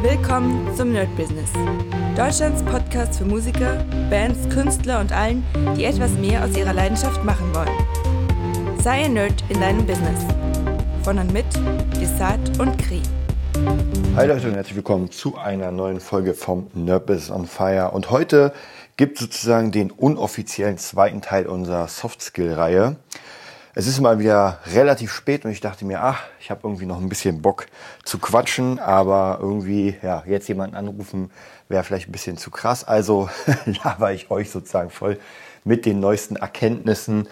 Willkommen zum Nerd Business. Deutschlands Podcast für Musiker, Bands, Künstler und allen, die etwas mehr aus ihrer Leidenschaft machen wollen. Sei ein Nerd in deinem Business. Von und mit Desart und Kri. Hi Leute und herzlich willkommen zu einer neuen Folge vom Nerd Business on Fire. Und heute gibt es sozusagen den unoffiziellen zweiten Teil unserer Soft Skill Reihe. Es ist mal wieder relativ spät und ich dachte mir, ach, ich habe irgendwie noch ein bisschen Bock zu quatschen, aber irgendwie, ja, jetzt jemanden anrufen wäre vielleicht ein bisschen zu krass. Also laber ich euch sozusagen voll mit den neuesten Erkenntnissen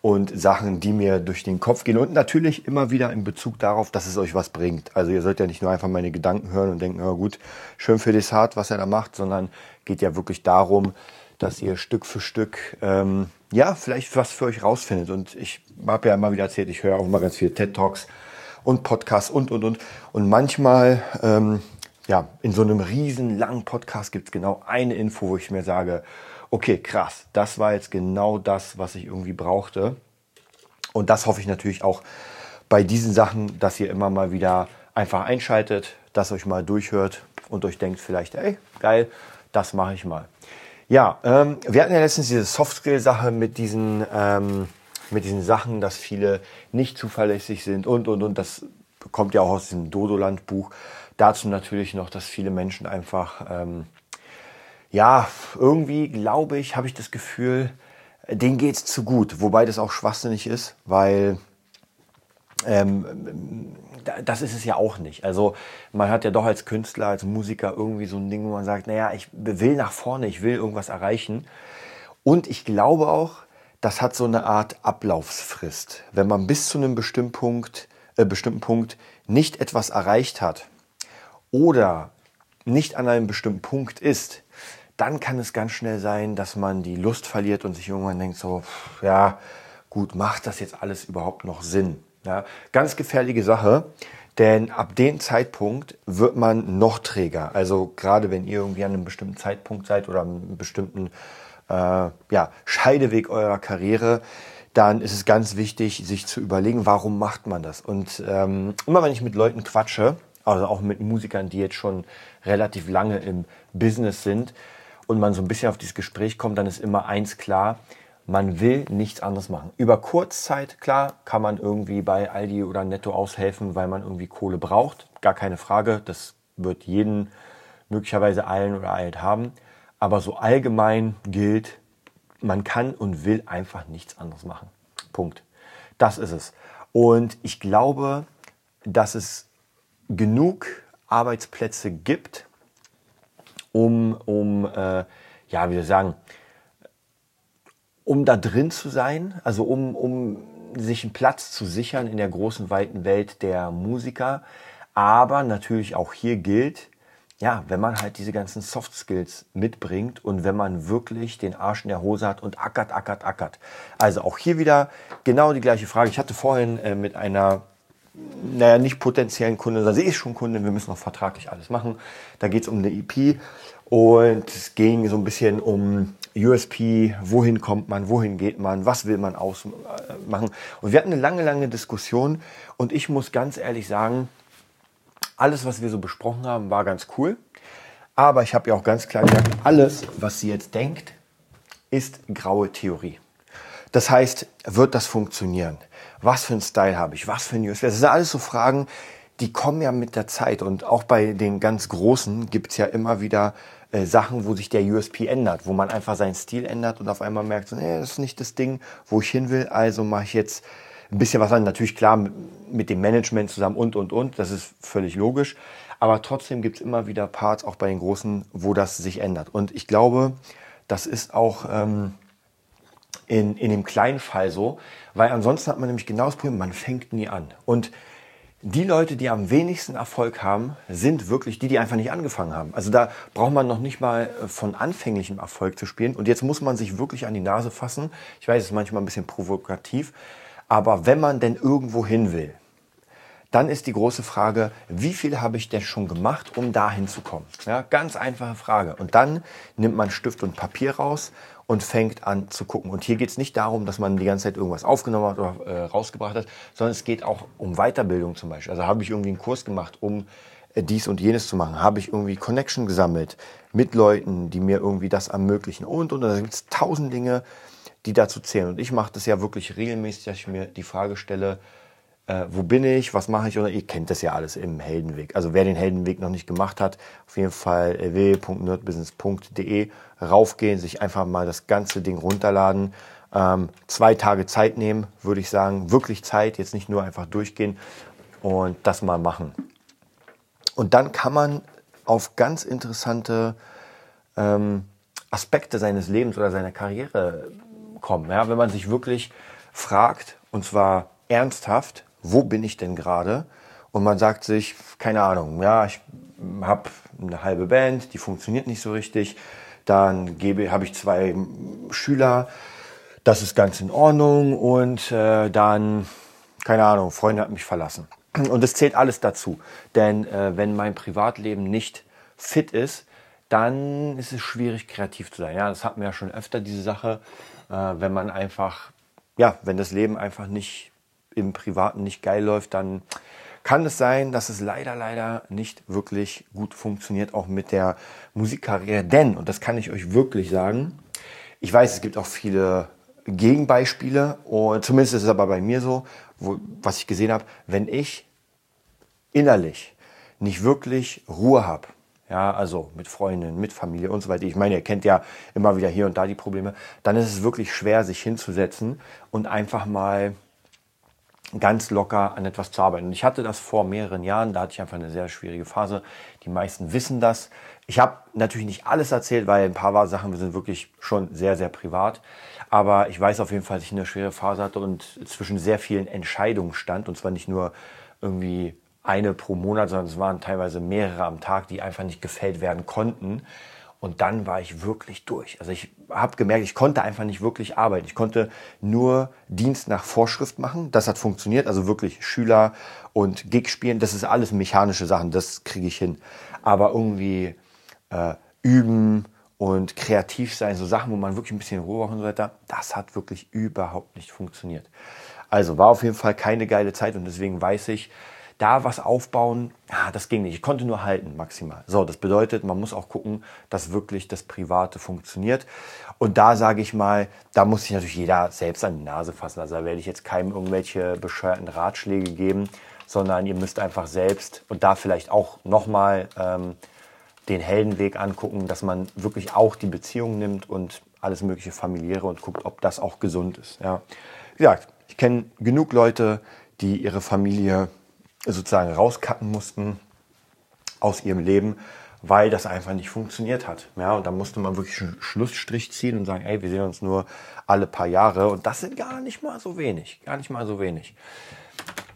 und Sachen, die mir durch den Kopf gehen. Und natürlich immer wieder in Bezug darauf, dass es euch was bringt. Also ihr sollt ja nicht nur einfach meine Gedanken hören und denken, na gut, schön für Desart, was er da macht, sondern geht ja wirklich darum, dass ihr Stück für Stück ähm, ja vielleicht was für euch rausfindet. Und ich habe ja immer wieder erzählt, ich höre auch immer ganz viele TED Talks und Podcasts und und und. Und manchmal, ähm, ja, in so einem riesen langen Podcast gibt es genau eine Info, wo ich mir sage, okay, krass, das war jetzt genau das, was ich irgendwie brauchte. Und das hoffe ich natürlich auch bei diesen Sachen, dass ihr immer mal wieder einfach einschaltet, dass euch mal durchhört und euch denkt vielleicht, ey, geil, das mache ich mal. Ja, ähm, wir hatten ja letztens diese Softskill-Sache mit diesen, ähm, mit diesen Sachen, dass viele nicht zuverlässig sind und, und, und. Das kommt ja auch aus dem Dodoland-Buch. Dazu natürlich noch, dass viele Menschen einfach, ähm, ja, irgendwie glaube ich, habe ich das Gefühl, denen geht's zu gut. Wobei das auch schwachsinnig ist, weil ähm, das ist es ja auch nicht. Also man hat ja doch als Künstler, als Musiker irgendwie so ein Ding, wo man sagt, naja, ich will nach vorne, ich will irgendwas erreichen. Und ich glaube auch, das hat so eine Art Ablaufsfrist. Wenn man bis zu einem bestimmten Punkt, äh, bestimmten Punkt nicht etwas erreicht hat oder nicht an einem bestimmten Punkt ist, dann kann es ganz schnell sein, dass man die Lust verliert und sich irgendwann denkt, so, ja, gut, macht das jetzt alles überhaupt noch Sinn? Ja, ganz gefährliche Sache, denn ab dem Zeitpunkt wird man noch träger. Also gerade wenn ihr irgendwie an einem bestimmten Zeitpunkt seid oder einem bestimmten äh, ja, Scheideweg eurer Karriere, dann ist es ganz wichtig, sich zu überlegen, warum macht man das? Und ähm, immer wenn ich mit Leuten quatsche, also auch mit Musikern, die jetzt schon relativ lange im Business sind und man so ein bisschen auf dieses Gespräch kommt, dann ist immer eins klar, man will nichts anderes machen. Über Kurzzeit, klar, kann man irgendwie bei Aldi oder Netto aushelfen, weil man irgendwie Kohle braucht. Gar keine Frage. Das wird jeden möglicherweise eilen oder eilt haben. Aber so allgemein gilt, man kann und will einfach nichts anderes machen. Punkt. Das ist es. Und ich glaube, dass es genug Arbeitsplätze gibt, um, um äh, ja, wie soll ich sagen, um da drin zu sein, also um, um sich einen Platz zu sichern in der großen, weiten Welt der Musiker. Aber natürlich auch hier gilt, ja, wenn man halt diese ganzen Soft Skills mitbringt und wenn man wirklich den Arsch in der Hose hat und ackert, ackert, ackert. Also auch hier wieder genau die gleiche Frage. Ich hatte vorhin äh, mit einer, naja, nicht potenziellen Kundin, also sie ist schon Kundin, wir müssen noch vertraglich alles machen. Da geht es um eine EP und es ging so ein bisschen um USP, wohin kommt man, wohin geht man, was will man ausmachen. Und wir hatten eine lange, lange Diskussion und ich muss ganz ehrlich sagen, alles, was wir so besprochen haben, war ganz cool. Aber ich habe ja auch ganz klar gesagt, alles, was sie jetzt denkt, ist graue Theorie. Das heißt, wird das funktionieren? Was für ein Style habe ich? Was für ein USP? Das sind alles so Fragen, die kommen ja mit der Zeit. Und auch bei den ganz Großen gibt es ja immer wieder äh, Sachen, wo sich der USP ändert, wo man einfach seinen Stil ändert und auf einmal merkt, so, nee, das ist nicht das Ding, wo ich hin will, also mache ich jetzt ein bisschen was an. Natürlich klar mit, mit dem Management zusammen und, und, und, das ist völlig logisch. Aber trotzdem gibt es immer wieder Parts, auch bei den Großen, wo das sich ändert. Und ich glaube, das ist auch ähm, in, in dem kleinen Fall so, weil ansonsten hat man nämlich genau das Problem, man fängt nie an. Und die Leute, die am wenigsten Erfolg haben, sind wirklich die, die einfach nicht angefangen haben. Also da braucht man noch nicht mal äh, von anfänglichem Erfolg zu spielen. Und jetzt muss man sich wirklich an die Nase fassen. Ich weiß, es ist manchmal ein bisschen provokativ. Aber wenn man denn irgendwo hin will, dann ist die große Frage, wie viel habe ich denn schon gemacht, um dahin zu kommen? Ja, ganz einfache Frage. Und dann nimmt man Stift und Papier raus und fängt an zu gucken. Und hier geht es nicht darum, dass man die ganze Zeit irgendwas aufgenommen hat oder äh, rausgebracht hat, sondern es geht auch um Weiterbildung zum Beispiel. Also habe ich irgendwie einen Kurs gemacht, um äh, dies und jenes zu machen? Habe ich irgendwie Connection gesammelt mit Leuten, die mir irgendwie das ermöglichen? Und, und, und da gibt es tausend Dinge, die dazu zählen. Und ich mache das ja wirklich regelmäßig, dass ich mir die Frage stelle, äh, wo bin ich, was mache ich? Oder ihr kennt das ja alles im Heldenweg. Also wer den Heldenweg noch nicht gemacht hat, auf jeden Fall www.nerdbusiness.de raufgehen, sich einfach mal das ganze Ding runterladen. Ähm, zwei Tage Zeit nehmen, würde ich sagen. Wirklich Zeit, jetzt nicht nur einfach durchgehen und das mal machen. Und dann kann man auf ganz interessante ähm, Aspekte seines Lebens oder seiner Karriere kommen. Ja? Wenn man sich wirklich fragt, und zwar ernsthaft, wo bin ich denn gerade? Und man sagt sich, keine Ahnung, ja, ich habe eine halbe Band, die funktioniert nicht so richtig. Dann habe ich zwei Schüler, das ist ganz in Ordnung. Und äh, dann, keine Ahnung, Freunde hat mich verlassen. Und das zählt alles dazu. Denn äh, wenn mein Privatleben nicht fit ist, dann ist es schwierig, kreativ zu sein. Ja, das hatten wir ja schon öfter, diese Sache. Äh, wenn man einfach, ja, wenn das Leben einfach nicht im Privaten nicht geil läuft, dann kann es sein, dass es leider, leider nicht wirklich gut funktioniert, auch mit der Musikkarriere. Denn, und das kann ich euch wirklich sagen, ich weiß, es gibt auch viele Gegenbeispiele, und zumindest ist es aber bei mir so, wo, was ich gesehen habe, wenn ich innerlich nicht wirklich Ruhe habe, ja, also mit Freundinnen, mit Familie und so weiter. Ich meine, ihr kennt ja immer wieder hier und da die Probleme. Dann ist es wirklich schwer, sich hinzusetzen und einfach mal ganz locker an etwas zu arbeiten. Und ich hatte das vor mehreren Jahren, da hatte ich einfach eine sehr schwierige Phase. Die meisten wissen das. Ich habe natürlich nicht alles erzählt, weil ein paar Sachen sind wirklich schon sehr, sehr privat. Aber ich weiß auf jeden Fall, dass ich eine schwere Phase hatte und zwischen sehr vielen Entscheidungen stand. Und zwar nicht nur irgendwie eine pro Monat, sondern es waren teilweise mehrere am Tag, die einfach nicht gefällt werden konnten. Und dann war ich wirklich durch. Also ich habe gemerkt, ich konnte einfach nicht wirklich arbeiten. Ich konnte nur Dienst nach Vorschrift machen. Das hat funktioniert. Also wirklich Schüler und Gig spielen, das ist alles mechanische Sachen. Das kriege ich hin. Aber irgendwie äh, üben und kreativ sein, so Sachen, wo man wirklich ein bisschen Ruhe braucht und so weiter, das hat wirklich überhaupt nicht funktioniert. Also war auf jeden Fall keine geile Zeit und deswegen weiß ich, da was aufbauen, ah, das ging nicht. Ich konnte nur halten maximal. So, das bedeutet, man muss auch gucken, dass wirklich das Private funktioniert. Und da sage ich mal, da muss sich natürlich jeder selbst an die Nase fassen. Also da werde ich jetzt keinem irgendwelche bescheuerten Ratschläge geben, sondern ihr müsst einfach selbst und da vielleicht auch nochmal ähm, den Heldenweg angucken, dass man wirklich auch die Beziehung nimmt und alles mögliche familiäre und guckt, ob das auch gesund ist. Ja. Wie gesagt, ich kenne genug Leute, die ihre Familie sozusagen rauskacken mussten aus ihrem Leben, weil das einfach nicht funktioniert hat. Ja, und da musste man wirklich einen Schlussstrich ziehen und sagen, ey, wir sehen uns nur alle paar Jahre und das sind gar nicht mal so wenig, gar nicht mal so wenig.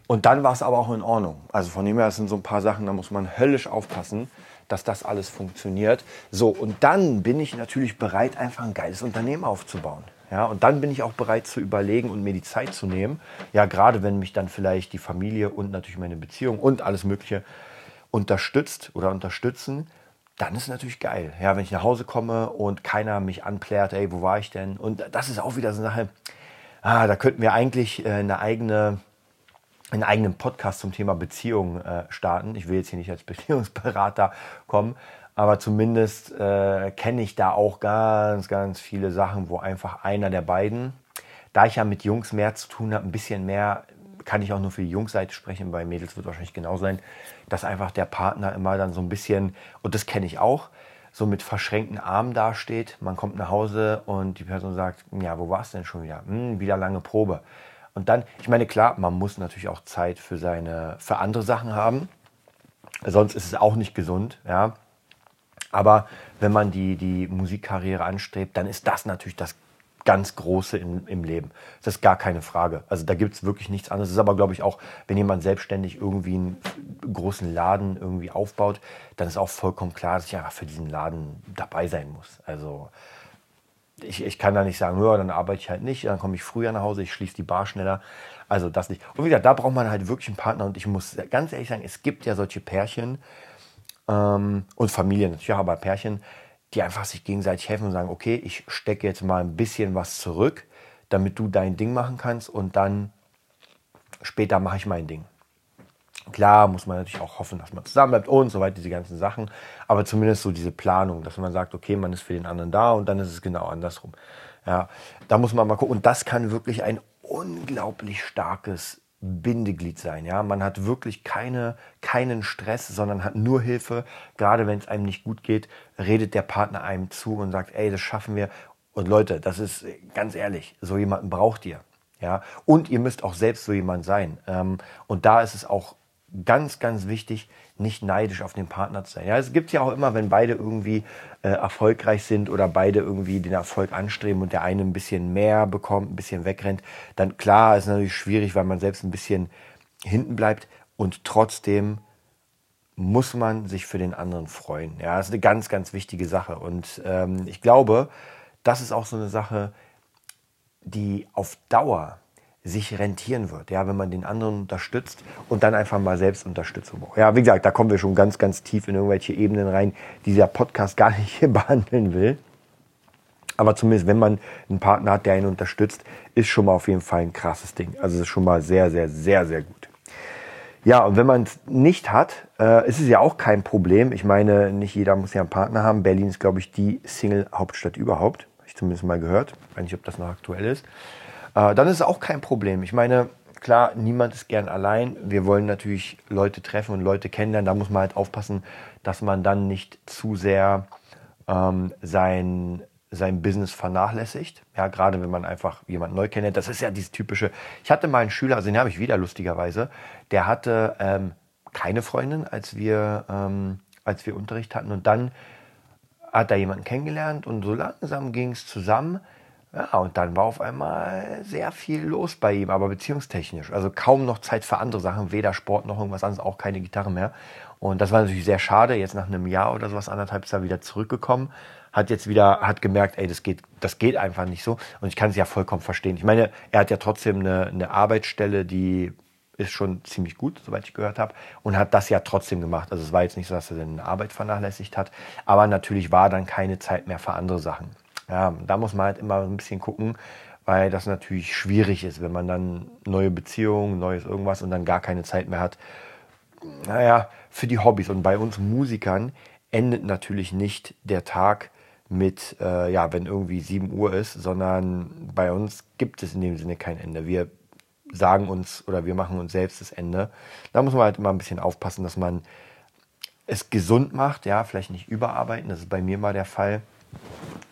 Und dann war es aber auch in Ordnung. Also von dem her, sind so ein paar Sachen, da muss man höllisch aufpassen, dass das alles funktioniert. So, und dann bin ich natürlich bereit, einfach ein geiles Unternehmen aufzubauen. Ja, und dann bin ich auch bereit zu überlegen und mir die Zeit zu nehmen. Ja, gerade wenn mich dann vielleicht die Familie und natürlich meine Beziehung und alles Mögliche unterstützt oder unterstützen, dann ist es natürlich geil. Ja, wenn ich nach Hause komme und keiner mich anplärt, ey, wo war ich denn? Und das ist auch wieder so eine Sache, ah, da könnten wir eigentlich äh, eine eigene, einen eigenen Podcast zum Thema Beziehung äh, starten. Ich will jetzt hier nicht als Beziehungsberater kommen, aber zumindest äh, kenne ich da auch ganz, ganz viele Sachen, wo einfach einer der beiden, da ich ja mit Jungs mehr zu tun habe, ein bisschen mehr, kann ich auch nur für die Jungsseite sprechen, bei Mädels wird wahrscheinlich genau sein, dass einfach der Partner immer dann so ein bisschen, und das kenne ich auch, so mit verschränkten Armen dasteht. Man kommt nach Hause und die Person sagt, ja, wo war es denn schon wieder? Hm, wieder lange Probe. Und dann, ich meine, klar, man muss natürlich auch Zeit für seine, für andere Sachen haben. Sonst ist es auch nicht gesund, ja. Aber wenn man die, die Musikkarriere anstrebt, dann ist das natürlich das ganz Große in, im Leben. Das ist gar keine Frage. Also da gibt es wirklich nichts anderes. Das ist aber, glaube ich, auch, wenn jemand selbstständig irgendwie einen großen Laden irgendwie aufbaut, dann ist auch vollkommen klar, dass ich einfach für diesen Laden dabei sein muss. Also ich, ich kann da nicht sagen, ja, dann arbeite ich halt nicht, dann komme ich früher nach Hause, ich schließe die Bar schneller. Also das nicht. Und wieder, da braucht man halt wirklich einen Partner. Und ich muss ganz ehrlich sagen, es gibt ja solche Pärchen, ähm, und Familien natürlich aber Pärchen, die einfach sich gegenseitig helfen und sagen, okay, ich stecke jetzt mal ein bisschen was zurück, damit du dein Ding machen kannst und dann später mache ich mein Ding. Klar muss man natürlich auch hoffen, dass man zusammenbleibt und so weiter, diese ganzen Sachen. Aber zumindest so diese Planung, dass man sagt, okay, man ist für den anderen da und dann ist es genau andersrum. Ja, da muss man mal gucken. Und das kann wirklich ein unglaublich starkes Bindeglied sein. Ja, man hat wirklich keine, keinen Stress, sondern hat nur Hilfe. Gerade wenn es einem nicht gut geht, redet der Partner einem zu und sagt, ey, das schaffen wir. Und Leute, das ist ganz ehrlich, so jemanden braucht ihr. Ja, und ihr müsst auch selbst so jemand sein. Ähm, und da ist es auch ganz, ganz wichtig, nicht neidisch auf den Partner zu sein. Ja, es gibt ja auch immer, wenn beide irgendwie äh, erfolgreich sind oder beide irgendwie den Erfolg anstreben und der eine ein bisschen mehr bekommt, ein bisschen wegrennt, dann klar ist natürlich schwierig, weil man selbst ein bisschen hinten bleibt und trotzdem muss man sich für den anderen freuen. Ja, das ist eine ganz, ganz wichtige Sache und ähm, ich glaube, das ist auch so eine Sache, die auf Dauer sich rentieren wird, ja, wenn man den anderen unterstützt und dann einfach mal selbst Unterstützung braucht. Ja, wie gesagt, da kommen wir schon ganz, ganz tief in irgendwelche Ebenen rein, die dieser Podcast gar nicht hier behandeln will. Aber zumindest, wenn man einen Partner hat, der ihn unterstützt, ist schon mal auf jeden Fall ein krasses Ding. Also ist schon mal sehr, sehr, sehr, sehr gut. Ja, und wenn man es nicht hat, äh, ist es ja auch kein Problem. Ich meine, nicht jeder muss ja einen Partner haben. Berlin ist, glaube ich, die Single-Hauptstadt überhaupt. Habe ich zumindest mal gehört. Ich weiß nicht, ob das noch aktuell ist äh, dann ist es auch kein Problem. Ich meine, klar, niemand ist gern allein. Wir wollen natürlich Leute treffen und Leute kennenlernen. Da muss man halt aufpassen, dass man dann nicht zu sehr ähm, sein, sein Business vernachlässigt. Ja, gerade wenn man einfach jemanden neu kennenlernt. Das ist ja dieses typische. Ich hatte mal einen Schüler, also den habe ich wieder lustigerweise, der hatte ähm, keine Freundin, als wir, ähm, als wir Unterricht hatten. Und dann hat er jemanden kennengelernt und so langsam ging es zusammen. Ja, und dann war auf einmal sehr viel los bei ihm, aber beziehungstechnisch. Also kaum noch Zeit für andere Sachen, weder Sport noch irgendwas anderes, auch keine Gitarre mehr. Und das war natürlich sehr schade. Jetzt nach einem Jahr oder sowas, anderthalb ist er wieder zurückgekommen. Hat jetzt wieder, hat gemerkt, ey, das geht, das geht einfach nicht so. Und ich kann es ja vollkommen verstehen. Ich meine, er hat ja trotzdem eine, eine Arbeitsstelle, die ist schon ziemlich gut, soweit ich gehört habe, und hat das ja trotzdem gemacht. Also es war jetzt nicht so, dass er seine Arbeit vernachlässigt hat, aber natürlich war dann keine Zeit mehr für andere Sachen. Ja, da muss man halt immer ein bisschen gucken, weil das natürlich schwierig ist, wenn man dann neue Beziehungen, neues irgendwas und dann gar keine Zeit mehr hat. Naja, für die Hobbys. Und bei uns Musikern endet natürlich nicht der Tag mit, äh, ja, wenn irgendwie 7 Uhr ist, sondern bei uns gibt es in dem Sinne kein Ende. Wir sagen uns oder wir machen uns selbst das Ende. Da muss man halt immer ein bisschen aufpassen, dass man es gesund macht, ja, vielleicht nicht überarbeiten. Das ist bei mir mal der Fall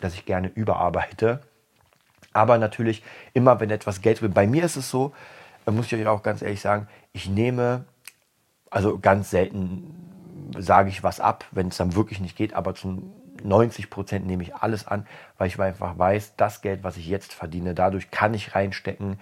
dass ich gerne überarbeite. Aber natürlich immer, wenn etwas Geld will. Bei mir ist es so, muss ich euch auch ganz ehrlich sagen, ich nehme, also ganz selten sage ich was ab, wenn es dann wirklich nicht geht, aber zu 90 Prozent nehme ich alles an, weil ich einfach weiß, das Geld, was ich jetzt verdiene, dadurch kann ich reinstecken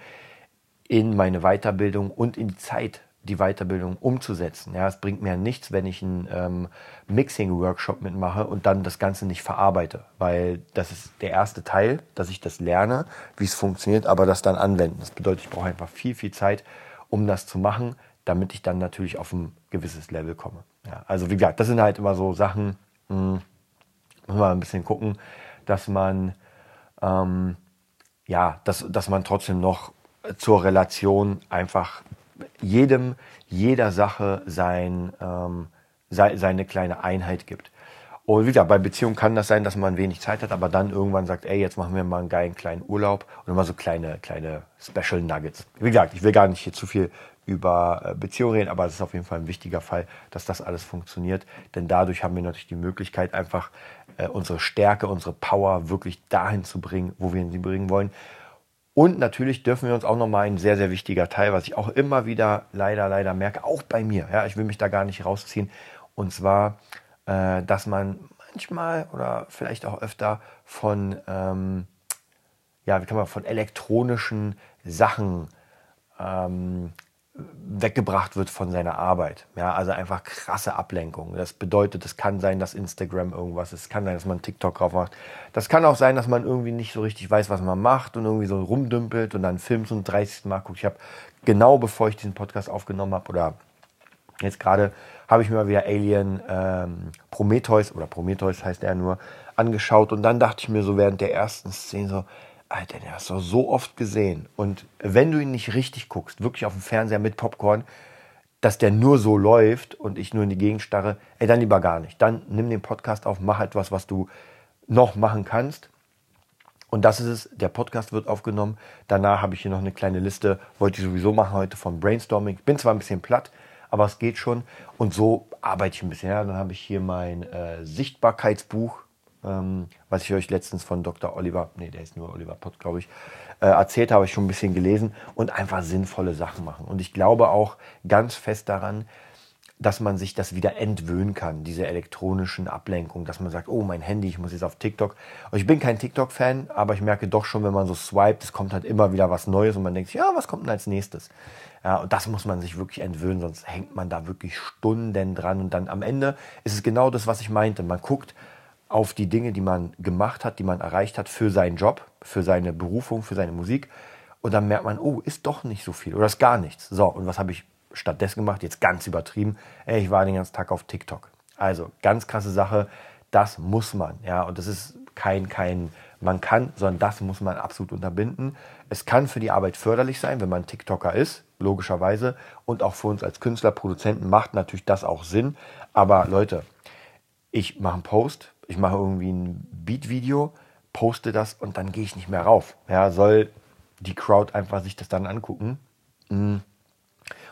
in meine Weiterbildung und in die Zeit, die Weiterbildung umzusetzen. Ja, es bringt mir nichts, wenn ich einen ähm, Mixing-Workshop mitmache und dann das Ganze nicht verarbeite, weil das ist der erste Teil, dass ich das lerne, wie es funktioniert, aber das dann anwenden. Das bedeutet, ich brauche einfach viel, viel Zeit, um das zu machen, damit ich dann natürlich auf ein gewisses Level komme. Ja, also wie gesagt, das sind halt immer so Sachen, mh, hm, muss man ein bisschen gucken, dass man ähm, ja, dass, dass man trotzdem noch zur Relation einfach jedem, jeder Sache sein, ähm, seine kleine Einheit gibt. Und wie gesagt, bei Beziehungen kann das sein, dass man wenig Zeit hat, aber dann irgendwann sagt, ey, jetzt machen wir mal einen geilen kleinen Urlaub und immer so kleine, kleine Special Nuggets. Wie gesagt, ich will gar nicht hier zu viel über äh, Beziehungen reden, aber es ist auf jeden Fall ein wichtiger Fall, dass das alles funktioniert. Denn dadurch haben wir natürlich die Möglichkeit, einfach äh, unsere Stärke, unsere Power wirklich dahin zu bringen, wo wir sie bringen wollen. Und natürlich dürfen wir uns auch nochmal ein sehr, sehr wichtiger Teil, was ich auch immer wieder leider, leider merke, auch bei mir, ja, ich will mich da gar nicht rausziehen, und zwar, äh, dass man manchmal oder vielleicht auch öfter von, ähm, ja, wie kann man, von elektronischen Sachen ähm, weggebracht wird von seiner Arbeit. Ja, also einfach krasse Ablenkung. Das bedeutet, es kann sein, dass Instagram irgendwas ist. Es kann sein, dass man TikTok drauf macht. Das kann auch sein, dass man irgendwie nicht so richtig weiß, was man macht und irgendwie so rumdümpelt und dann Film zum 30. Mal guckt. Ich habe genau bevor ich diesen Podcast aufgenommen habe oder jetzt gerade habe ich mir mal wieder Alien ähm, Prometheus oder Prometheus heißt er nur angeschaut und dann dachte ich mir so während der ersten Szene so, Alter, den hast du so oft gesehen. Und wenn du ihn nicht richtig guckst, wirklich auf dem Fernseher mit Popcorn, dass der nur so läuft und ich nur in die Gegend starre, ey, dann lieber gar nicht. Dann nimm den Podcast auf, mach etwas, was du noch machen kannst. Und das ist es. Der Podcast wird aufgenommen. Danach habe ich hier noch eine kleine Liste. Wollte ich sowieso machen heute vom Brainstorming. Bin zwar ein bisschen platt, aber es geht schon. Und so arbeite ich ein bisschen. Ja, dann habe ich hier mein äh, Sichtbarkeitsbuch, ähm, was ich euch letztens von Dr. Oliver, nee, der ist nur Oliver Pott, glaube ich, äh, erzählt habe, ich schon ein bisschen gelesen und einfach sinnvolle Sachen machen. Und ich glaube auch ganz fest daran, dass man sich das wieder entwöhnen kann, diese elektronischen Ablenkungen, dass man sagt, oh, mein Handy, ich muss jetzt auf TikTok. Und ich bin kein TikTok-Fan, aber ich merke doch schon, wenn man so swiped, es kommt halt immer wieder was Neues und man denkt, ja, was kommt denn als nächstes? Ja, und das muss man sich wirklich entwöhnen, sonst hängt man da wirklich Stunden dran. Und dann am Ende ist es genau das, was ich meinte. Man guckt auf die Dinge, die man gemacht hat, die man erreicht hat für seinen Job, für seine Berufung, für seine Musik. Und dann merkt man, oh, ist doch nicht so viel oder ist gar nichts. So, und was habe ich stattdessen gemacht? Jetzt ganz übertrieben. Ey, ich war den ganzen Tag auf TikTok. Also, ganz krasse Sache. Das muss man. Ja, und das ist kein, kein, man kann, sondern das muss man absolut unterbinden. Es kann für die Arbeit förderlich sein, wenn man TikToker ist, logischerweise. Und auch für uns als Künstler, Produzenten macht natürlich das auch Sinn. Aber Leute, ich mache einen Post, ich mache irgendwie ein Beat-Video, poste das und dann gehe ich nicht mehr rauf. Ja, soll die Crowd einfach sich das dann angucken. Mm.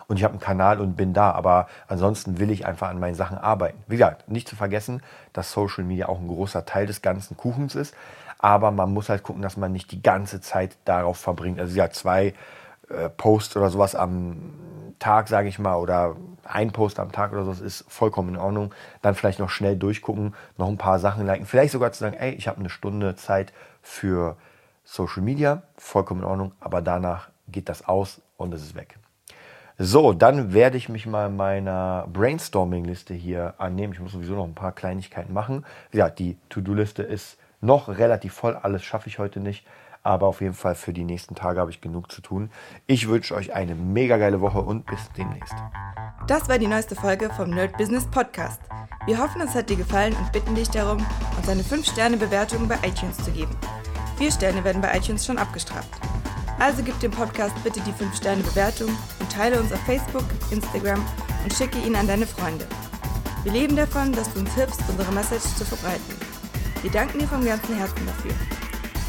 Und ich habe einen Kanal und bin da, aber ansonsten will ich einfach an meinen Sachen arbeiten. Wie gesagt, nicht zu vergessen, dass Social Media auch ein großer Teil des ganzen Kuchens ist, aber man muss halt gucken, dass man nicht die ganze Zeit darauf verbringt. Also ja, zwei äh, Posts oder sowas am Tag, sage ich mal, oder ein Post am Tag oder so, ist vollkommen in Ordnung. Dann vielleicht noch schnell durchgucken, noch ein paar Sachen liken. Vielleicht sogar zu sagen, ey, ich habe eine Stunde Zeit für Social Media, vollkommen in Ordnung, aber danach geht das aus und es ist weg. So, dann werde ich mich mal meiner Brainstorming-Liste hier annehmen. Ich muss sowieso noch ein paar Kleinigkeiten machen. Ja, die To-Do-Liste ist noch relativ voll. Alles schaffe ich heute nicht. Aber auf jeden Fall für die nächsten Tage habe ich genug zu tun. Ich wünsche euch eine mega geile Woche und bis demnächst. Das war die neueste Folge vom Nerd Business Podcast. Wir hoffen, es hat dir gefallen und bitten dich darum, uns eine 5-Sterne-Bewertung bei iTunes zu geben. Vier Sterne werden bei iTunes schon abgestraft. Also gib dem Podcast bitte die 5-Sterne-Bewertung und teile uns auf Facebook, Instagram und schicke ihn an deine Freunde. Wir leben davon, dass du uns hilfst, unsere Message zu verbreiten. Wir danken dir vom ganzen Herzen dafür.